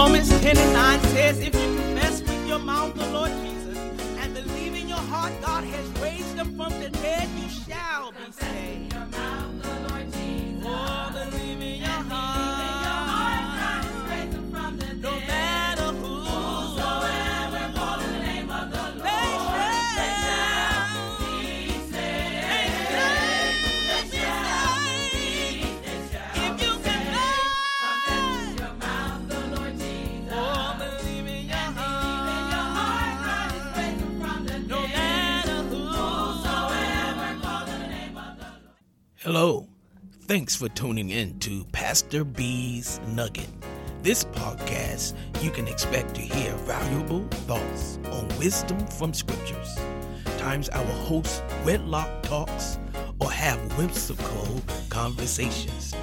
Romans 10 and 9 says, If you confess with your mouth the Lord Jesus and believe in your heart God has raised him from the dead, you shall be saved. Thanks for tuning in to Pastor B's Nugget. This podcast, you can expect to hear valuable thoughts on wisdom from scriptures. Times our host wedlock talks or have whimsical conversations.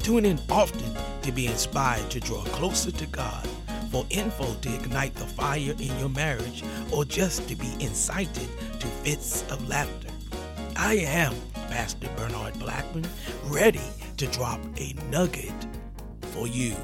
Tune in often to be inspired to draw closer to God, for info to ignite the fire in your marriage, or just to be incited to fits of laughter. I am Pastor Bernard Blackman, ready to drop a nugget for you.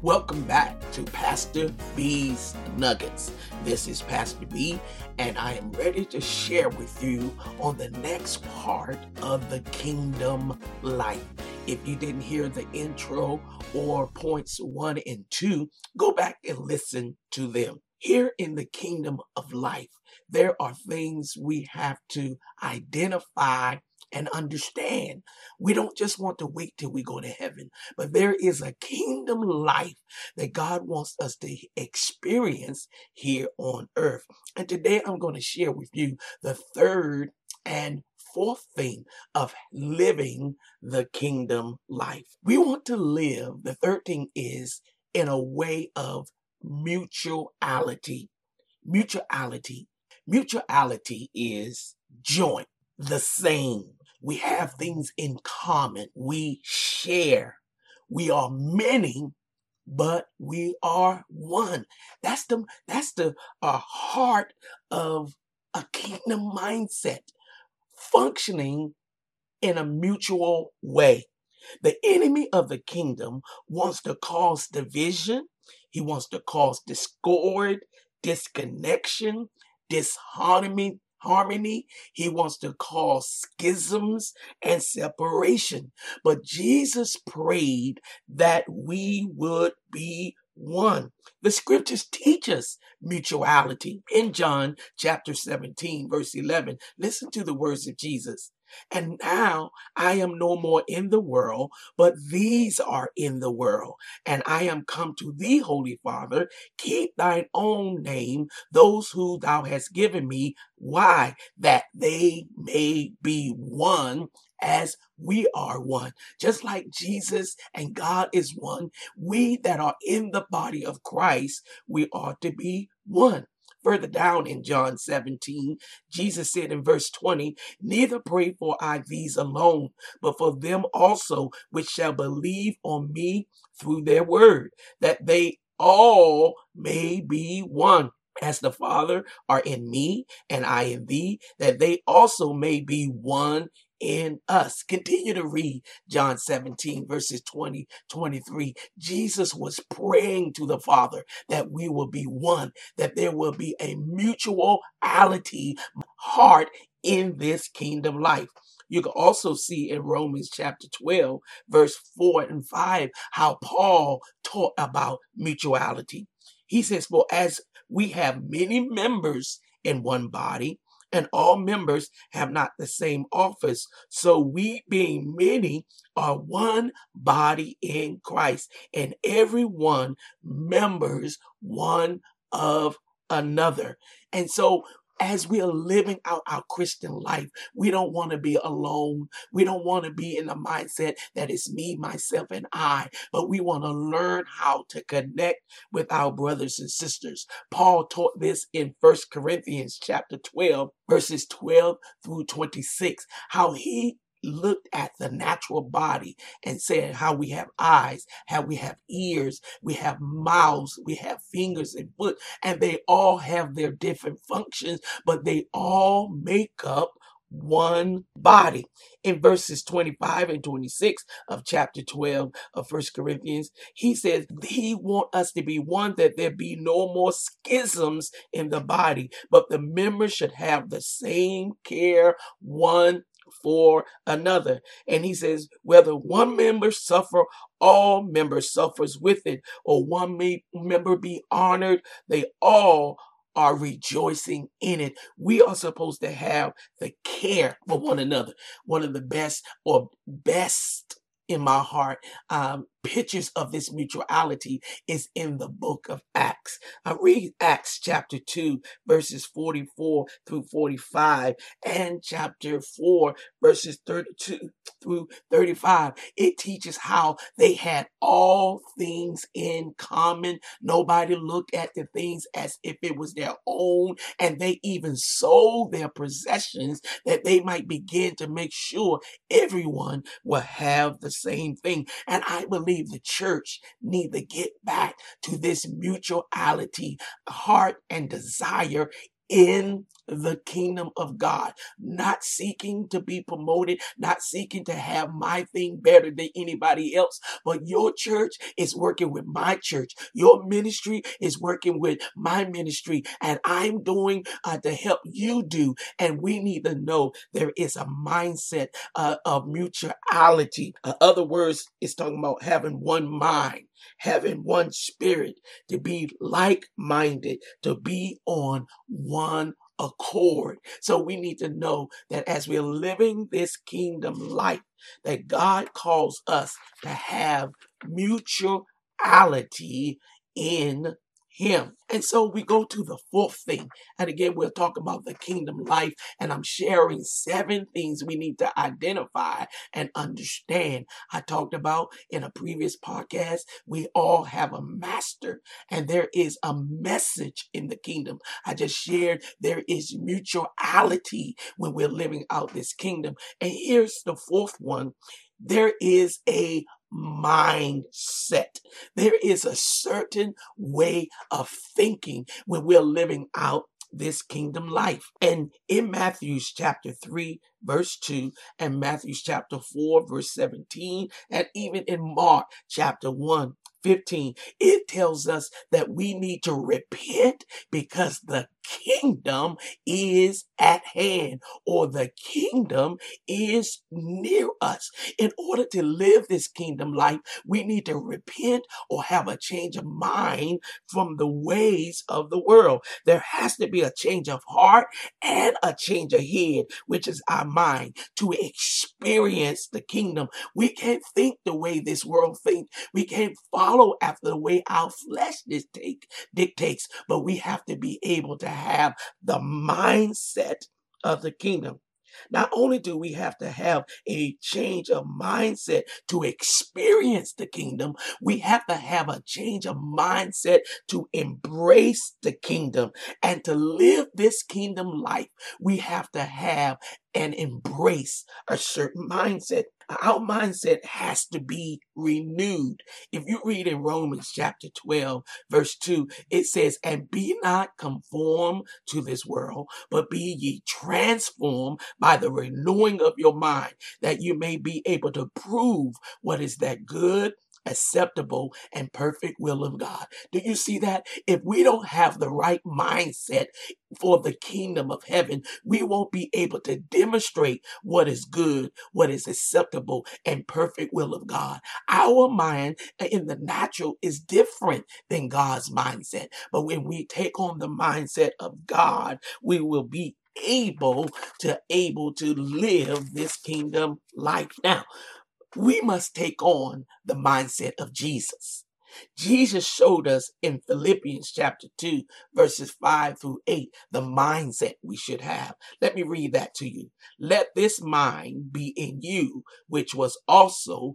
Welcome back to Pastor B's Nuggets. This is Pastor B, and I am ready to share with you on the next part of the kingdom life. If you didn't hear the intro or points one and two, go back and listen to them. Here in the kingdom of life, there are things we have to identify and understand. We don't just want to wait till we go to heaven, but there is a kingdom life that God wants us to experience here on earth. And today I'm going to share with you the third and fourth thing of living the kingdom life. We want to live, the third thing is in a way of mutuality. Mutuality. Mutuality is joint, the same. We have things in common. We share. We are many, but we are one. That's the that's the uh, heart of a kingdom mindset, functioning in a mutual way. The enemy of the kingdom wants to cause division. He wants to cause discord, disconnection, disharmony, harmony. He wants to cause schisms and separation. But Jesus prayed that we would be one. The scriptures teach us mutuality. In John chapter 17, verse 11, listen to the words of Jesus. And now I am no more in the world, but these are in the world. And I am come to thee, Holy Father. Keep thine own name, those who thou hast given me. Why? That they may be one as we are one. Just like Jesus and God is one, we that are in the body of Christ, we ought to be one. Further down in John 17, Jesus said in verse 20, Neither pray for I these alone, but for them also which shall believe on me through their word, that they all may be one. As the Father are in me and I in thee, that they also may be one in us. Continue to read John 17, verses 20, 23. Jesus was praying to the Father that we will be one, that there will be a mutuality heart in this kingdom life. You can also see in Romans chapter 12, verse 4 and 5, how Paul taught about mutuality. He says, For as we have many members in one body, and all members have not the same office. So we, being many, are one body in Christ, and every one members one of another. And so as we are living out our Christian life, we don't want to be alone. We don't want to be in the mindset that it's me, myself, and I, but we want to learn how to connect with our brothers and sisters. Paul taught this in First Corinthians chapter 12, verses 12 through 26, how he looked at the natural body and said how we have eyes, how we have ears, we have mouths, we have fingers and foot, and they all have their different functions, but they all make up one body. In verses 25 and 26 of chapter 12 of First Corinthians, he says he want us to be one that there be no more schisms in the body, but the members should have the same care one for another. And he says, whether one member suffer, all members suffers with it, or one member be honored, they all are rejoicing in it. We are supposed to have the care for one another. One of the best or best in my heart um, pictures of this mutuality is in the book of Acts. I read Acts chapter 2, verses 44 through 45, and chapter 4, verses 32 through 35. It teaches how they had all things in common. Nobody looked at the things as if it was their own, and they even sold their possessions that they might begin to make sure everyone will have the same thing. And I believe believe the church need to get back to this mutuality, heart and desire in the kingdom of God, not seeking to be promoted, not seeking to have my thing better than anybody else, but your church is working with my church. Your ministry is working with my ministry, and I'm doing uh, to help you do. And we need to know there is a mindset uh, of mutuality. Other words, it's talking about having one mind having one spirit, to be like minded, to be on one accord. So we need to know that as we're living this kingdom life, that God calls us to have mutuality in him. And so we go to the fourth thing. And again, we'll talk about the kingdom life. And I'm sharing seven things we need to identify and understand. I talked about in a previous podcast, we all have a master and there is a message in the kingdom. I just shared there is mutuality when we're living out this kingdom. And here's the fourth one. There is a mindset. There is a certain way of thinking when we're living out this kingdom life. And in Matthew's chapter 3, verse 2, and Matthew's chapter 4, verse 17, and even in Mark chapter 1, 15, it tells us that we need to repent because the kingdom is at hand or the kingdom is near us. In order to live this kingdom life, we need to repent or have a change of mind from the ways of the world. There has to be a change of heart and a change of head, which is our mind, to experience the kingdom. We can't think the way this world thinks. We can't follow after the way our flesh dictates, but we have to be able to have the mindset of the kingdom. Not only do we have to have a change of mindset to experience the kingdom, we have to have a change of mindset to embrace the kingdom and to live this kingdom life. We have to have and embrace a certain mindset. Our mindset has to be renewed. If you read in Romans chapter 12, verse 2, it says, And be not conformed to this world, but be ye transformed by the renewing of your mind, that you may be able to prove what is that good acceptable, and perfect will of God. Do you see that? If we don't have the right mindset for the kingdom of heaven, we won't be able to demonstrate what is good, what is acceptable, and perfect will of God. Our mind in the natural is different than God's mindset. But when we take on the mindset of God, we will be able to able to live this kingdom life now we must take on the mindset of Jesus. Jesus showed us in Philippians chapter 2, verses 5 through 8, the mindset we should have. Let me read that to you. Let this mind be in you, which was also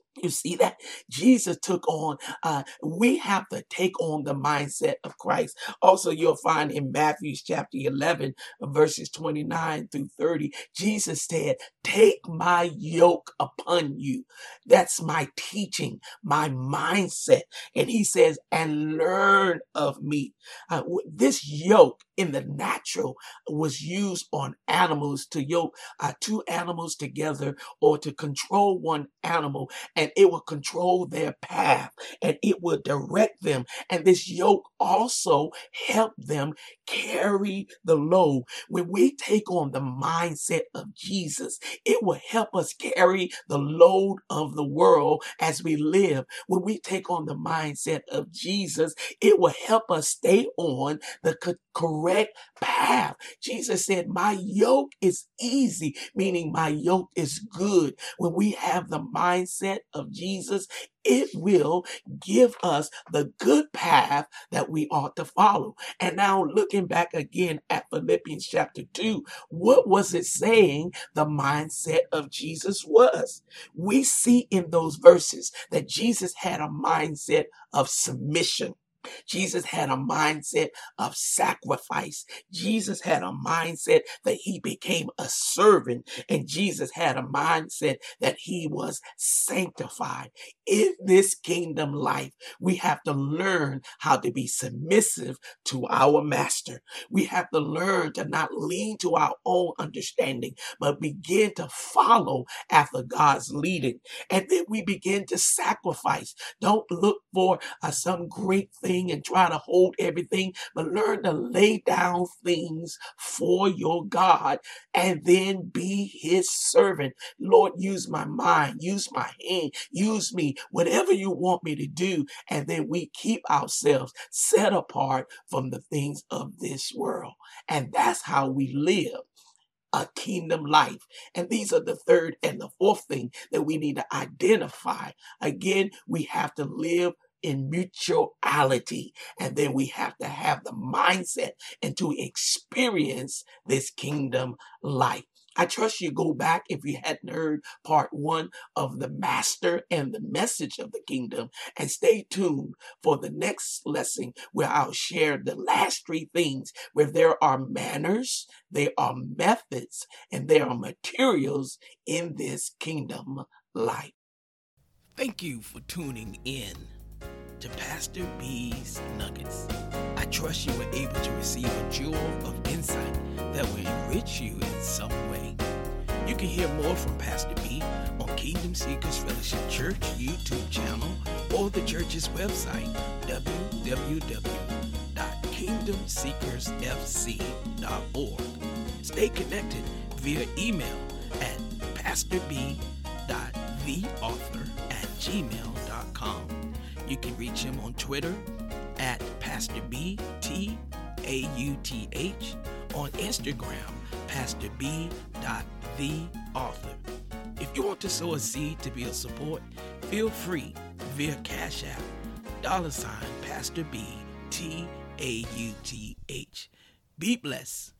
You see that? Jesus took on, uh, we have to take on the mindset of Christ. Also, you'll find in Matthew chapter 11, verses 29 through 30, Jesus said, Take my yoke upon you. That's my teaching, my mindset. And he says, And learn of me. Uh, this yoke in the natural was used on animals to yoke uh, two animals together or to control one animal and it would control their path and it would direct them and this yoke also helped them carry the load. When we take on the mindset of jesus it will help us carry the load of the world as we live. When we take on the mindset of jesus it will help us stay on the correct path. Jesus said, My yoke is easy, meaning my yoke is good. When we have the mindset of Jesus, it will give us the good path that we ought to follow. And now, looking back again at Philippians chapter 2, what was it saying the mindset of Jesus was? We see in those verses that Jesus had a mindset of submission. Jesus had a mindset of sacrifice. Jesus had a mindset that he became a servant, and Jesus had a mindset that he was sanctified. In this kingdom life, we have to learn how to be submissive to our master. We have to learn to not lean to our own understanding, but begin to follow after God's leading. And then we begin to sacrifice. Don't look for uh, some great thing and try to hold everything, but learn to lay down things for your God and then be his servant. Lord, use my mind, use my hand, use me, whatever you want me to do. And then we keep ourselves set apart from the things of this world. And that's how we live a kingdom life. And these are the third and the fourth thing that we need to identify. Again, we have to live in mutuality. And then we have to have the mindset and to experience this kingdom life. I trust you go back if you hadn't heard part one of the master and the message of the kingdom and stay tuned for the next lesson where I'll share the last three things where there are manners, there are methods, and there are materials in this kingdom life. Thank you for tuning in to Pastor B's Nuggets. I trust you were able to receive a jewel of insight that will enrich you in some way. You can hear more from Pastor B on Kingdom Seekers Fellowship Church YouTube channel or the church's website, www.kingdomseekersfc.org. Stay connected via email at pastorb.theauthor at gmail.com. You can reach him on Twitter at Pastor B T A U T H, on Instagram, Pastor B. The author. If you want to sow a seed to be a support, feel free via Cash App, dollar sign Pastor B T A U T H. Be blessed.